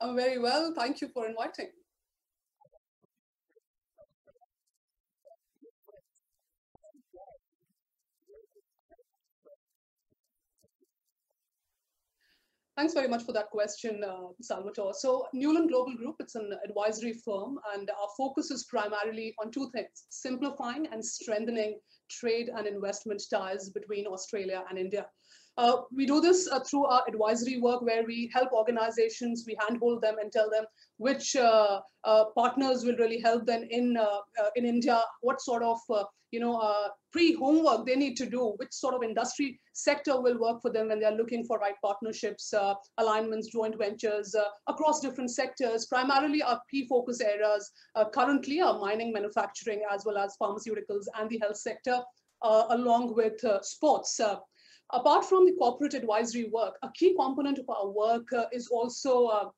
I'm very well. Thank you for inviting. Thanks very much for that question, uh, Salvatore. So Newland Global Group, it's an advisory firm, and our focus is primarily on two things, simplifying and strengthening trade and investment ties between Australia and India. Uh, we do this uh, through our advisory work where we help organizations, we handhold them and tell them which uh, uh partners will really help them in, uh, uh, in India, what sort of you know, pre-homework they need to do, which sort of industry sector will work for them when they're looking for right partnerships, alignments, joint ventures across different sectors. Primarily our key focus areas currently are mining, manufacturing, as well as pharmaceuticals and the health sector, along with sports. Apart from the corporate advisory work, a key component of our work uh, is also uh,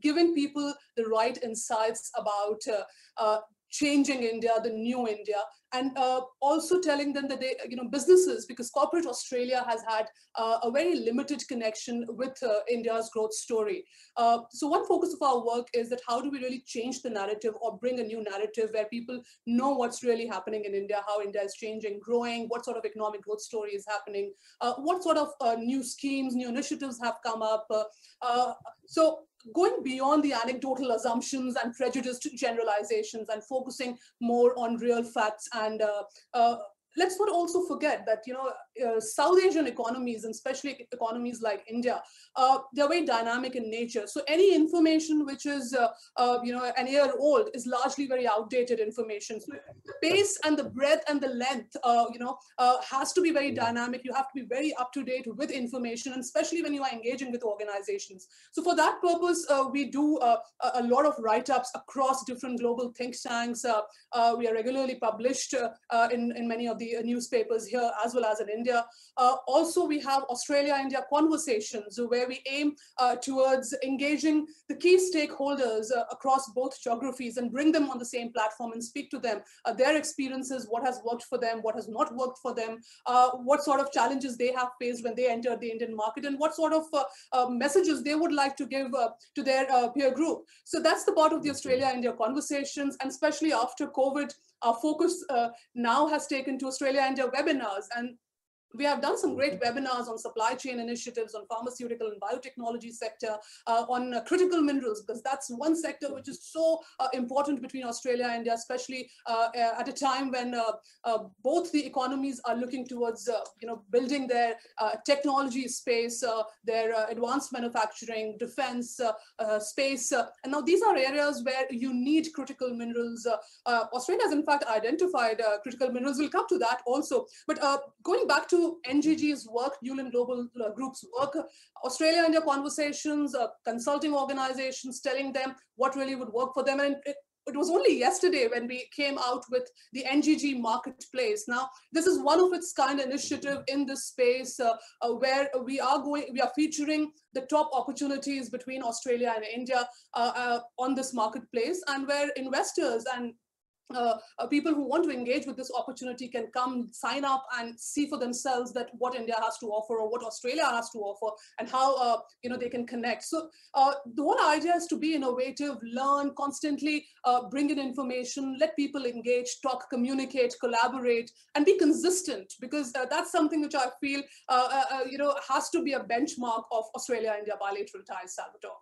giving people the right insights about uh, uh changing India, the new India, and uh, also telling them that they, you know, businesses, because corporate Australia has had uh, a very limited connection with uh, India's growth story. Uh, so one focus of our work is that how do we really change the narrative or bring a new narrative where people know what's really happening in India, how India is changing, growing, what sort of economic growth story is happening, uh, what sort of uh, new schemes, new initiatives have come up. so going beyond the anecdotal assumptions and prejudiced generalizations and focusing more on real facts and uh, uh, let's not also forget that you know uh, South Asian economies and especially economies like India, uh, they're very dynamic in nature. So any information which is uh, uh you know an year old is largely very outdated information. So the pace and the breadth and the length uh, you know uh, has to be very dynamic. You have to be very up to date with information, and especially when you are engaging with organizations. So for that purpose, we do a lot of write-ups across different global think tanks. we are regularly published in in many of the uh, newspapers here as well as in India. Uh, also, we have Australia-India conversations where we aim uh, towards engaging the key stakeholders uh, across both geographies and bring them on the same platform and speak to them, uh, their experiences, what has worked for them, what has not worked for them, uh, what sort of challenges they have faced when they entered the Indian market, and what sort of messages they would like to give to their peer group. So that's the part of the mm-hmm. Australia-India conversations, and especially after COVID, our focus uh, now has taken to Australia India webinars. And we have done some great webinars on supply chain initiatives, on pharmaceutical and biotechnology sector, uh, on uh, critical minerals, because that's one sector which is so uh, important between Australia and India, especially uh, uh, at a time when uh, both the economies are looking towards, you know, building their technology space, their advanced manufacturing, defense space. and now these are areas where you need critical minerals. Australia has in fact identified critical minerals. We'll come to that also. But going back to NGG's work, Newland Global uh, Group's work, Australia India conversations, uh, consulting organizations telling them what really would work for them. And it, it was only yesterday when we came out with the NGG marketplace. Now, this is one of its kind initiative in this space uh, uh, where we are going, we are featuring the top opportunities between Australia and India uh, uh on this marketplace and where investors and uh, uh, people who want to engage with this opportunity can come sign up and see for themselves that what India has to offer or what Australia has to offer and how uh, you know they can connect. So uh, the whole idea is to be innovative, learn constantly, uh, bring in information, let people engage, talk, communicate, collaborate, and be consistent because uh, that's something which I feel you know has to be a benchmark of Australia-India bilateral ties, Salvatore.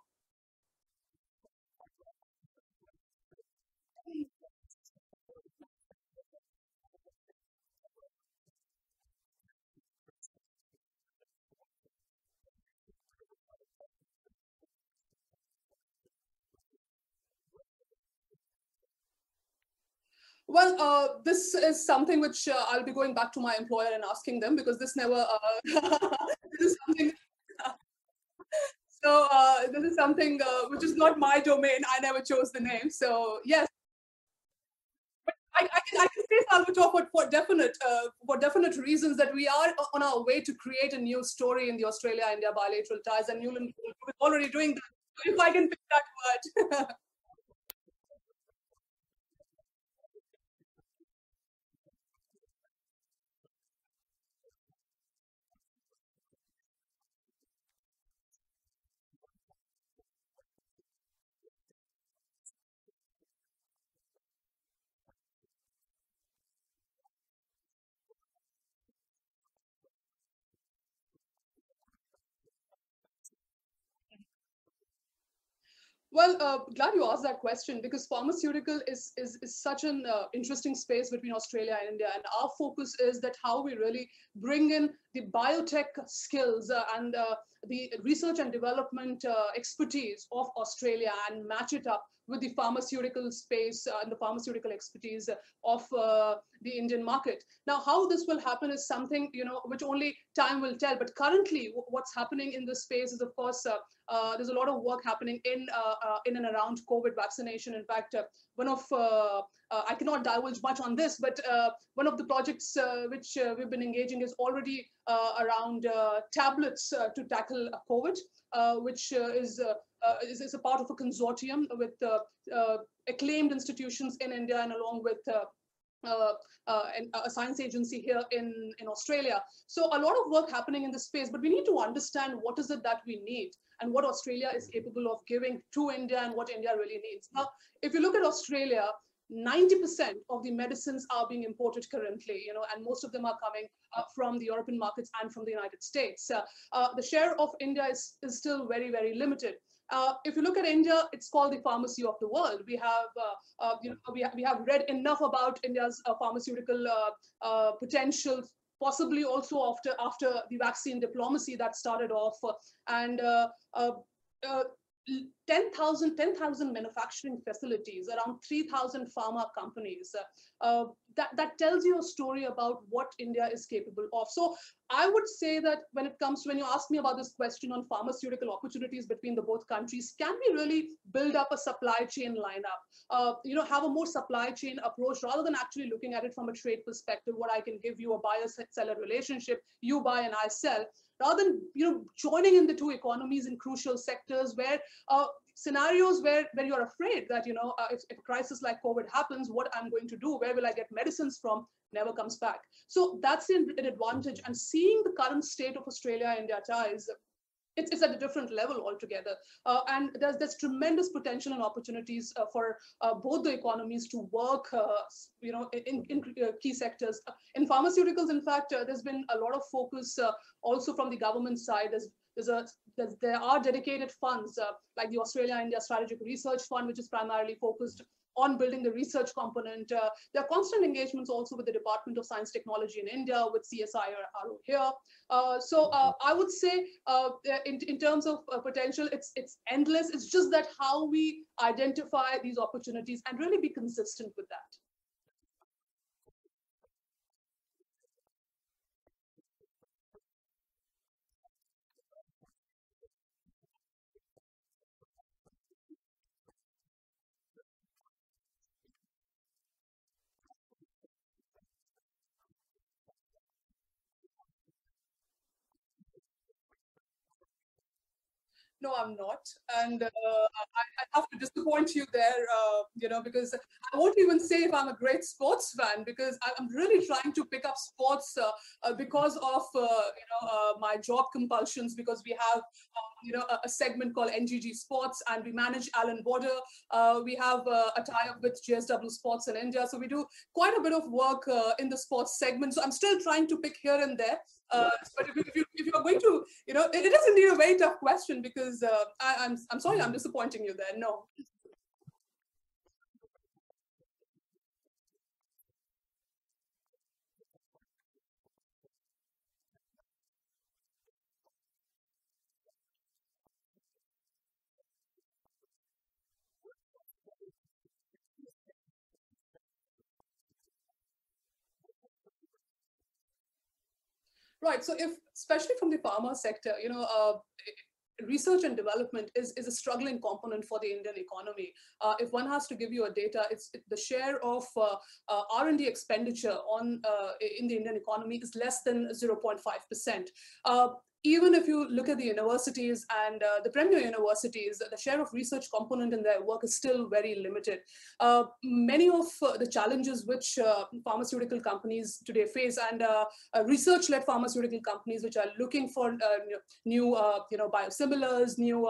Well, uh, this is something which uh, I'll be going back to my employer and asking them because this never, uh, this is something, so uh, this is something uh, which is not my domain. I never chose the name. So yes. But I, I, can, I can say Salvatore for, for definite uh, for definite reasons that we are on our way to create a new story in the Australia-India bilateral ties, and Newland is already doing that. If I can pick that word. Well, uh, glad you asked that question because pharmaceutical is is, is such an uh, interesting space between Australia and India, and our focus is that how we really bring in the biotech skills uh, and uh, the research and development uh, expertise of Australia and match it up with the pharmaceutical space uh, and the pharmaceutical expertise of the Indian market. Now, how this will happen is something you know which only time will tell. But currently, what's happening in this space is, of course, uh, uh there's a lot of work happening in uh, uh, in and around COVID vaccination. In fact, one of I cannot divulge much on this, but one of the projects which we've been engaging is already around tablets to tackle COVID, which is uh, is, is, a part of a consortium with uh, uh, acclaimed institutions in India and along with uh, uh, a science agency here in, in Australia. So a lot of work happening in this space, but we need to understand what is it that we need and what Australia is capable of giving to India and what India really needs. Now, if you look at Australia, 90% of the medicines are being imported currently, you know, and most of them are coming uh, from the European markets and from the United States. Uh, uh, the share of India is, is still very, very limited. Uh, if you look at India, it's called the pharmacy of the world. We have, uh, uh, you know, we, ha we have read enough about India's uh, pharmaceutical uh, uh, potential, possibly also after after the vaccine diplomacy that started off, and 10,000 10, manufacturing facilities, around 3,000 pharma companies. Uh, that, that tells you a story about what India is capable of. So I would say that when it comes to, when you ask me about this question on pharmaceutical opportunities between the both countries, can we really build up a supply chain lineup? Uh, you know, have a more supply chain approach rather than actually looking at it from a trade perspective, what I can give you a buyer-seller relationship, you buy and I sell rather than you know joining in the two economies in crucial sectors where uh, scenarios where where you're afraid that you know uh, if, if, a crisis like covid happens what i'm going to do? Where will i get medicines from? Never comes back. So that's an, an advantage. And seeing the current state of australia india ties it's, it's at a different level altogether. Uh, and there's, there's tremendous potential and opportunities uh, for uh, both the economies to work, uh, you know, in, in uh, key sectors. In pharmaceuticals, in fact, uh, there's been a lot of focus also from the government side. There's, there's a, there's, there are dedicated funds like the Australia-India Strategic Research Fund, which is primarily focused on building the research component. Uh, there are constant engagements also with the Department of Science Technology in India, with CSIRO here. Uh, so uh, I would say uh, in, in terms of uh, potential, it's, it's endless. It's just that how we identify these opportunities and really be consistent with that. No, I'm not. And uh, I, I, have to disappoint you there, uh, you know, because I won't even say if I'm a great sports fan because I'm really trying to pick up sports uh, uh because of, uh, you know, uh, my job compulsions because we have, you know, a, a, segment called NGG Sports and we manage Allan Border. we have a tie-up with JSW Sports in India. So we do quite a bit of work in the sports segment. So I'm still trying to pick here and there. Uh, but if, if, you, if you're going to, you know, it, it is indeed a very tough question because uh, I, I'm, I'm sorry, I'm disappointing you there. No. Right. So if, especially from the pharma sector, you know, uh, research and development is, is a struggling component for the Indian economy. Uh, if one has to give you a data, it's it, the share of uh, uh, R&D expenditure on uh, in the Indian economy is less than 0.5% even if you look at the universities and uh, the premier universities, the share of research component in their work is still very limited. Uh, many of uh, the challenges which uh, pharmaceutical companies today face and uh, uh, research-led pharmaceutical companies which are looking for new, you know, biosimilars, new,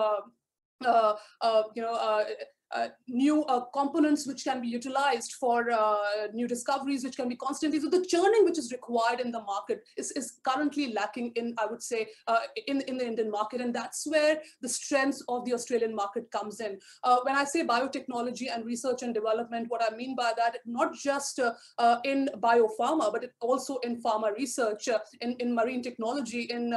you know, uh, new uh, components which can be utilized for uh, new discoveries, which can be constantly. So the churning which is required in the market is, is currently lacking in, I would say, uh, in, in the Indian market. And that's where the strength of the Australian market comes in. Uh, when I say biotechnology and research and development, what I mean by that, not just in biopharma, but also in pharma research, in, in marine technology, in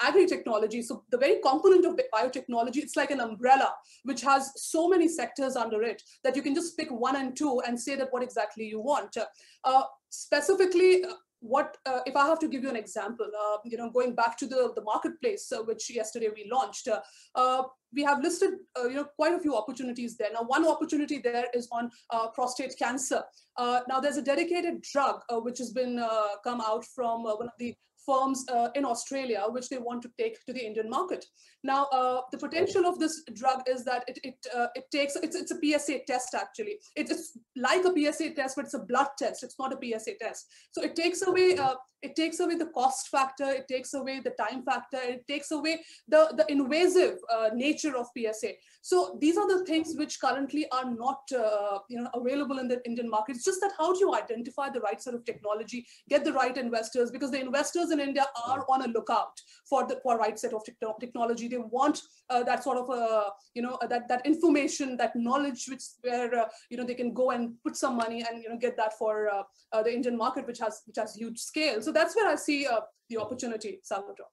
agri-technology. So the very component of biotechnology, it's like an umbrella, which has so many sectors under it that you can just pick one and two and say that what exactly you want. Uh, specifically, uh, what uh, if I have to give you an example? Uh, you know, going back to the the marketplace, uh, which yesterday we launched, uh, we have listed you know quite a few opportunities there. Now, one opportunity there is on prostate cancer. now, there's a dedicated drug which has been come out from one of the firms uh, in Australia, which they want to take to the Indian market. Now, uh, the potential of this drug is that it it, uh, it takes it's, it's a PSA test actually. It, it's like a PSA test, but it's a blood test. It's not a PSA test. So it takes away uh, it takes away the cost factor. It takes away the time factor. It takes away the the invasive uh, nature of PSA. So these are the things which currently are not uh, you know available in the Indian market. It's just that how do you identify the right sort of technology, get the right investors because the investors in India are on a lookout for the for right set of technology. They want uh, that sort of uh, you know that that information, that knowledge, which where uh, you know they can go and put some money and you know get that for uh, uh, the Indian market, which has which has huge scale. So that's where I see uh, the opportunity, Salvatore.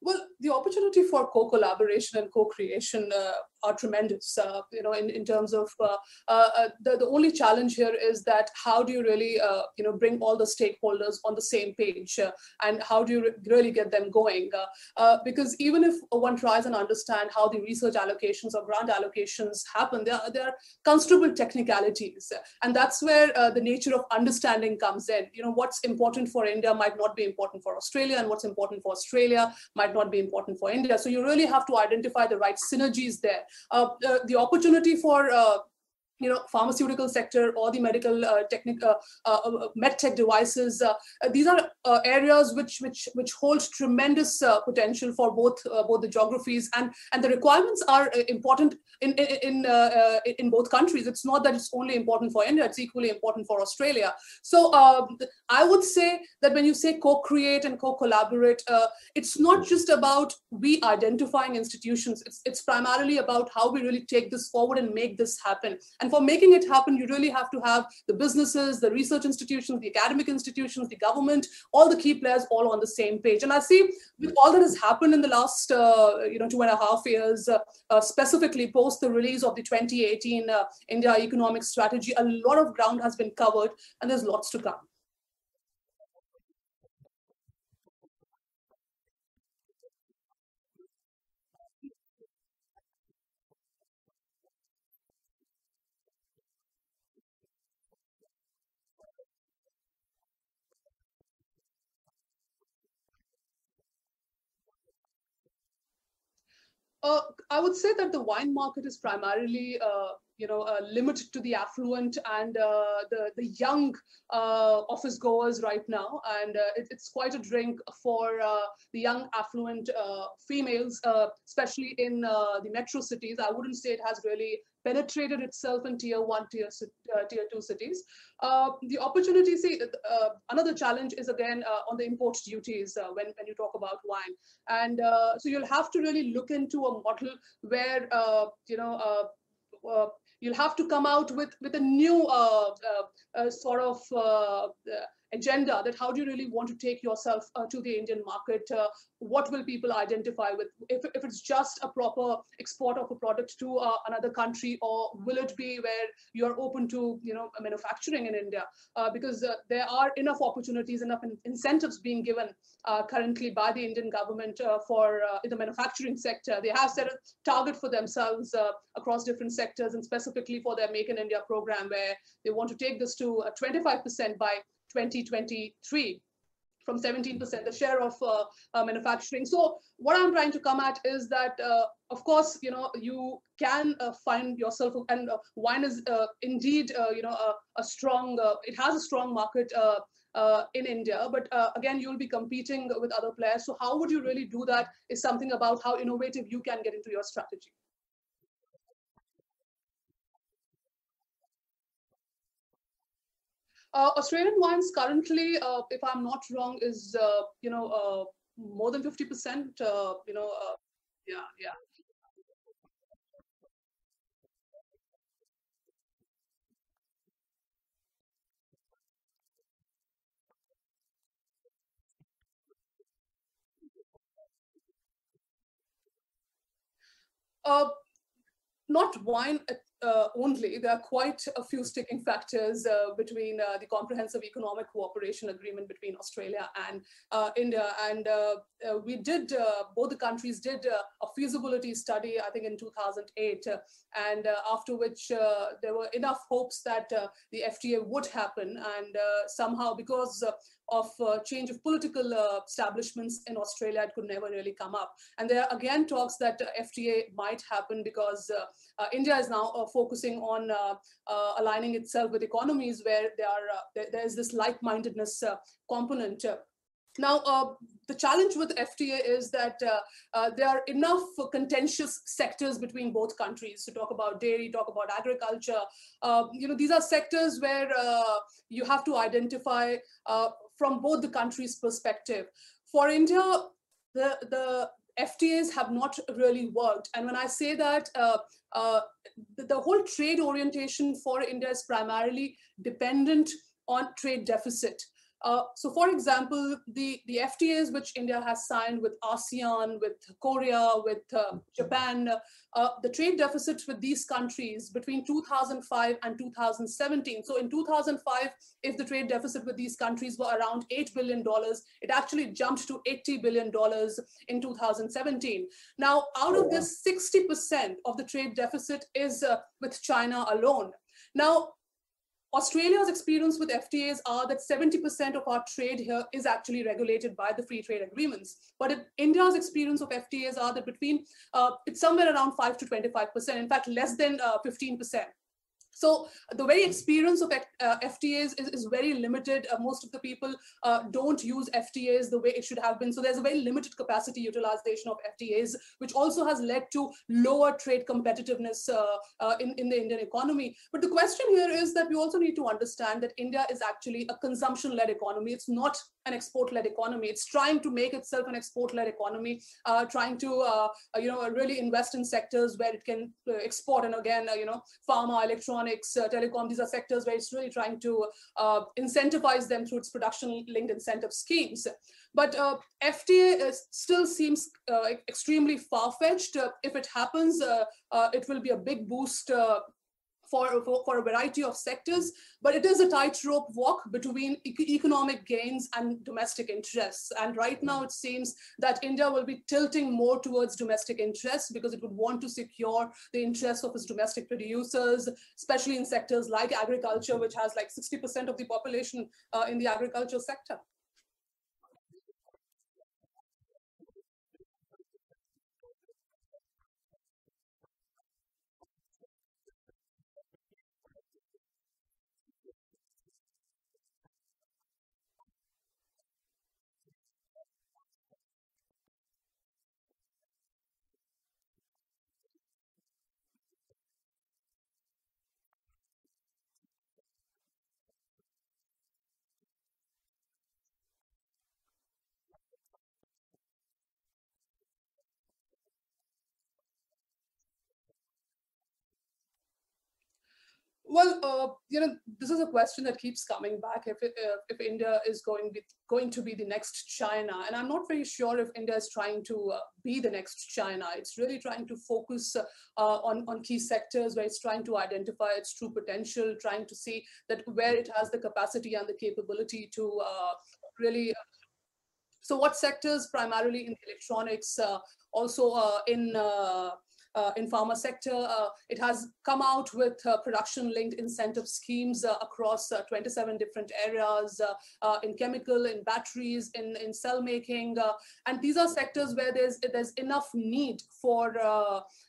Well, the opportunity for co-collaboration and co-creation uh, are tremendous. Uh, you know, in, in terms of uh, uh, uh, the the only challenge here is that how do you really uh, you know bring all the stakeholders on the same page, and how do you re really get them going? because even if one tries and understand how the research allocations or grant allocations happen, there are, there are considerable technicalities, and that's where the nature of understanding comes in. You know, what's important for India might not be important for Australia, and what's important for Australia might not be important for India. So you really have to identify the right synergies there. Uh, the, opportunity for uh, you know, pharmaceutical sector or the medical uh, technic, uh, uh, uh medtech devices. Uh, uh, these are areas which which which hold tremendous potential for both both the geographies and and the requirements are important in in in, in both countries. It's not that it's only important for India; it's equally important for Australia. So um, I would say that when you say co-create and co-collaborate, it's not just about we identifying institutions. It's it's primarily about how we really take this forward and make this happen. And and for making it happen, you really have to have the businesses, the research institutions, the academic institutions, the government, all the key players all on the same page. And I see with all that has happened in the last, uh, you know, two and a half years, uh, uh, specifically post the release of the 2018 uh, India Economic Strategy, a lot of ground has been covered and there's lots to come. I would say that the wine market is primarily, uh, you know, uh, limited to the affluent and uh, the the young uh, office goers right now, and uh, it, it's quite a drink for the young affluent females, especially in the metro cities. I wouldn't say it has really penetrated itself in tier one, tier, uh, tier two cities. Uh, the opportunity, see, uh, another challenge is again uh, on the import duties uh, when, when you talk about wine. And uh, so you'll have to really look into a model where, you know, you'll have to come out with with a new uh, uh, uh, sort of agenda that how do you really want to take yourself uh, to the Indian market? Uh, what will people identify with? If, if it's just a proper export of a product to uh, another country, or will it be where you're open to you know manufacturing in India? Uh, because uh, there are enough opportunities, enough in incentives being given uh, currently by the Indian government for in the manufacturing sector. They have set a target for themselves across different sectors, and specifically for their Make in India program, where they want to take this to 25% by 2023 from 17%, the share of uh, uh, manufacturing. So what I'm trying to come at is that, uh, of course, you know, you can uh, find yourself, and uh, wine is uh, indeed, you know, a, a strong, it has a strong market in India, but again, you'll be competing with other players. So how would you really do that is something about how innovative you can get into your strategy. Uh, Australian wines currently, uh, if I'm not wrong, is uh, you know uh, more than fifty percent. Uh, you know, uh, yeah, yeah. Not wine uh, only, there are quite a few sticking factors uh, between uh, the Comprehensive Economic Cooperation Agreement between Australia and uh, India. And uh, uh, we did, both the countries did a feasibility study, I think in 2008, and after which there were enough hopes that the FTA would happen. And somehow, because of uh, change of political uh, establishments in Australia, it could never really come up. And there are again talks that uh, FTA might happen because India is now focusing on aligning itself with economies where there are there, is this like-mindedness component. Now, uh, the challenge with FTA is that uh, uh, there are enough contentious sectors between both countries to talk about dairy, talk about agriculture. you know, these are sectors where you have to identify from both the countries' perspective. For India, the, the FTAs have not really worked. And when I say that, uh, uh, the, the, whole trade orientation for India is primarily dependent on trade deficit. Uh, so for example, the, the FTAs which India has signed with ASEAN, with Korea, with uh, Japan, uh, the trade deficit with these countries between 2005 and 2017. So in 2005, if the trade deficit with these countries were around $8 billion, it actually jumped to $80 billion in 2017. Now, out of this, 60% of the trade deficit is uh, with China alone. Now, Australia's experience with FTAs are that 70% of our trade here is actually regulated by the free trade agreements. But India's experience of FTAs are that between, uh, it's somewhere around 5 to 25%, in fact, less than uh, 15%. So the very experience of uh, FTAs is, is, very limited. Uh, most of the people uh, don't use FTAs the way it should have been. So there's a very limited capacity utilization of FTAs, which also has led to lower trade competitiveness uh, uh, in, in the Indian economy. But the question here is that we also need to understand that India is actually a consumption-led economy. It's not an export-led economy. It's trying to make itself an export-led economy, uh, trying to you know really invest in sectors where it can export. And again, you know, pharma, electronics, uh, telecom, these are sectors where it's really trying to uh, incentivize them through its production-linked incentive schemes. But uh, FTA still seems uh, extremely far-fetched. Uh, if it happens, uh, it will be a big boost for, for, for, a variety of sectors, but it is a tightrope walk between e economic gains and domestic interests. And right now it seems that India will be tilting more towards domestic interests because it would want to secure the interests of its domestic producers, especially in sectors like agriculture, which has like 60% of the population uh, in the agriculture sector. Well, uh, you know, this is a question that keeps coming back. If uh, if India is going be, going to be the next China, and I'm not very sure if India is trying to uh, be the next China. It's really trying to focus uh, on on key sectors where it's trying to identify its true potential, trying to see that where it has the capacity and the capability to uh, really. Uh, so, what sectors primarily in electronics, also in uh, Uh, in pharma sector. Uh, it has come out with uh, production-linked incentive schemes uh, across uh, 27 different areas in chemical, in batteries, in, in cell making. and these are sectors where there's, there's enough need for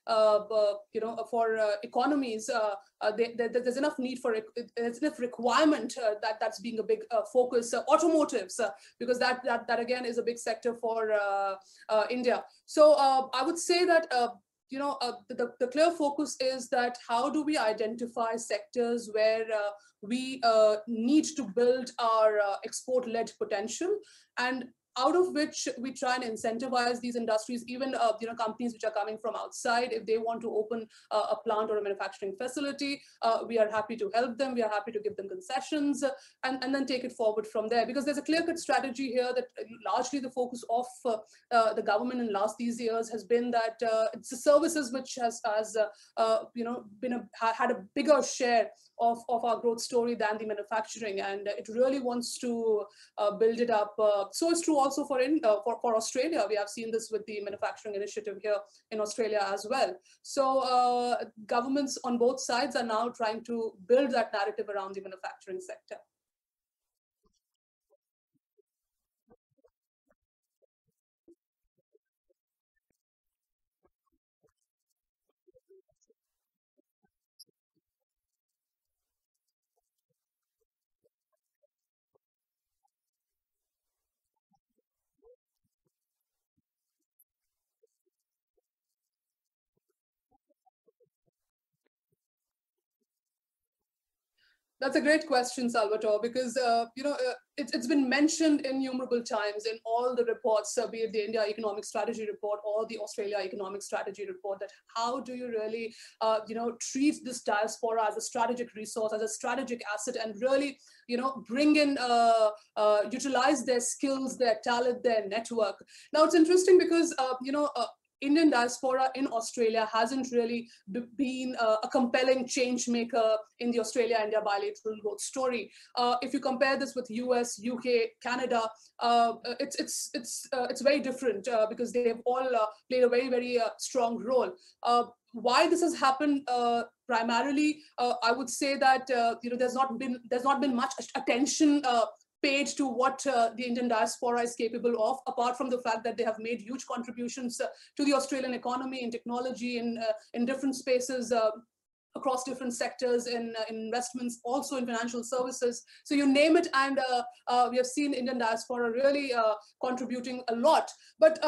uh, you know, for uh, economies, uh, they, they, there's enough need for there's enough requirement that that's being a big focus. automotives, because that, that that again is a big sector for India. So I would say that you know, uh, the, the clear focus is that how do we identify sectors where uh, we uh, need to build our uh, export-led potential? And out of which we try and incentivize these industries, even uh, you know companies which are coming from outside, if they want to open uh, a plant or a manufacturing facility, uh, we are happy to help them. We are happy to give them concessions and, and then take it forward from there. Because there's a clear-cut strategy here that largely the focus of uh, uh, the government in the last these years has been that uh, it's the services which has, has you know been a, had a bigger share of, of our growth story than the manufacturing, and it really wants to build it up. so it's true also for, in, uh, for, for Australia. We have seen this with the manufacturing initiative here in Australia as well. So uh, governments on both sides are now trying to build that narrative around the manufacturing sector. That's a great question, Salvatore, because uh, you know uh, it, has been mentioned innumerable times in all the reports, uh, be it the India Economic Strategy Report or the Australia Economic Strategy Report, that how do you really uh, you know treat this diaspora as a strategic resource, as a strategic asset, and really you know bring in uh, uh, utilize their skills, their talent, their network. Now it's interesting because you know Indian diaspora in Australia hasn't really been uh, a compelling change maker in the Australia-India bilateral growth story. Uh, if you compare this with US, UK, Canada, uh, it's it's it's uh, it's very different uh, because they have all uh, played a very very strong role. why this has happened primarily, I would say that you know there's not been there's not been much attention paid to what uh, the Indian diaspora is capable of, apart from the fact that they have made huge contributions uh, to the Australian economy in technology, in, uh, in different spaces, uh, across different sectors in, uh, in, investments, also in financial services. So you name it, and uh, we have seen Indian diaspora really contributing a lot. But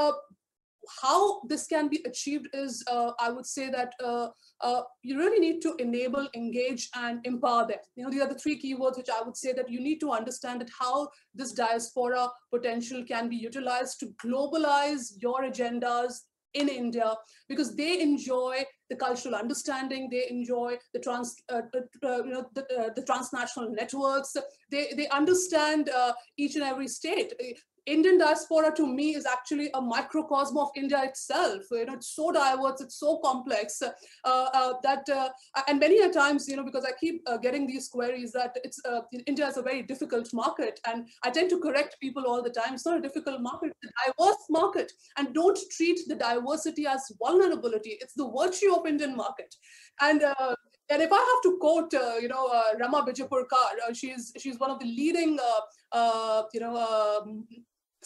how this can be achieved is, uh, I would say that uh, uh, you really need to enable, engage, and empower them. You know, these are the three keywords which I would say that you need to understand that how this diaspora potential can be utilized to globalize your agendas in India because they enjoy the cultural understanding, they enjoy the trans, uh, uh, you know, the, uh, the, transnational networks. They they understand uh, each and every state. Indian diaspora to me is actually a microcosm of India itself. You know, it's so diverse, it's so complex uh, uh, that, uh, and many a times, you know, because I keep uh, getting these queries that it's uh, India is a very difficult market, and I tend to correct people all the time. It's not a difficult market; it's a diverse market, and don't treat the diversity as vulnerability. It's the virtue of Indian market, and. Uh, and if I have to quote, you know, Rama Bijapurkar, she's she's one of the leading, you know, um,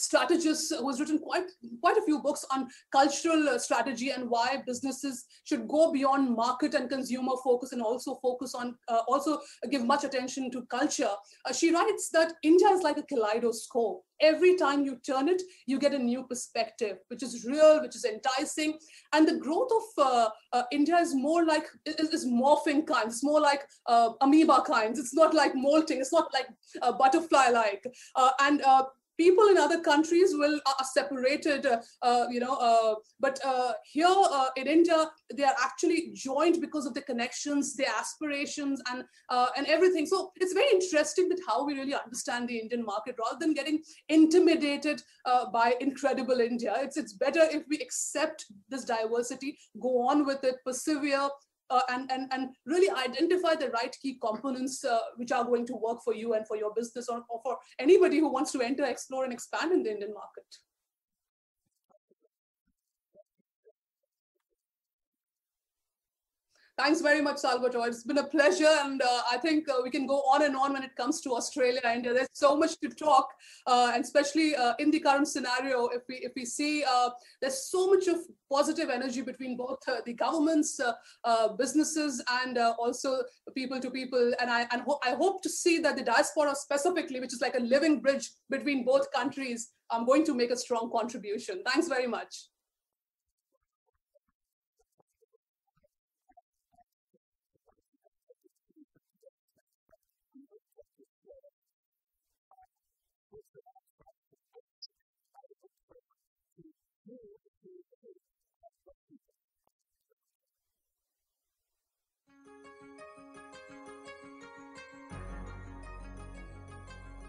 strategist who has written quite quite a few books on cultural uh, strategy and why businesses should go beyond market and consumer focus and also focus on uh, also give much attention to culture. Uh, she writes that india is like a kaleidoscope. Every time you turn it you get a new perspective which is real which is enticing. And the growth of uh, uh, india is more like is, is morphing kind it's more like uh, amoeba kinds. It's not like molting it's not like butterfly like and people in other countries will are separated, uh, uh, you know, uh, but uh, here uh, in India, they are actually joined because of the connections, their aspirations, and uh, and everything. So it's very interesting that how we really understand the Indian market rather than getting intimidated by incredible India. It's it's better if we accept this diversity, go on with it, persevere, uh, and, and, and really identify the right key components uh, which are going to work for you and for your business or, or for anybody who wants to enter, explore, and expand in the Indian market. Thanks very much, Salvatore. It's been a pleasure, and uh, I think uh, we can go on and on when it comes to Australia India. There's so much to talk, uh, and especially uh, in the current scenario, if we if we see uh, there's so much of positive energy between both uh, the governments, businesses, and also people to people. And I and ho I hope to see that the diaspora specifically, which is like a living bridge between both countries, I'm going to make a strong contribution. Thanks very much.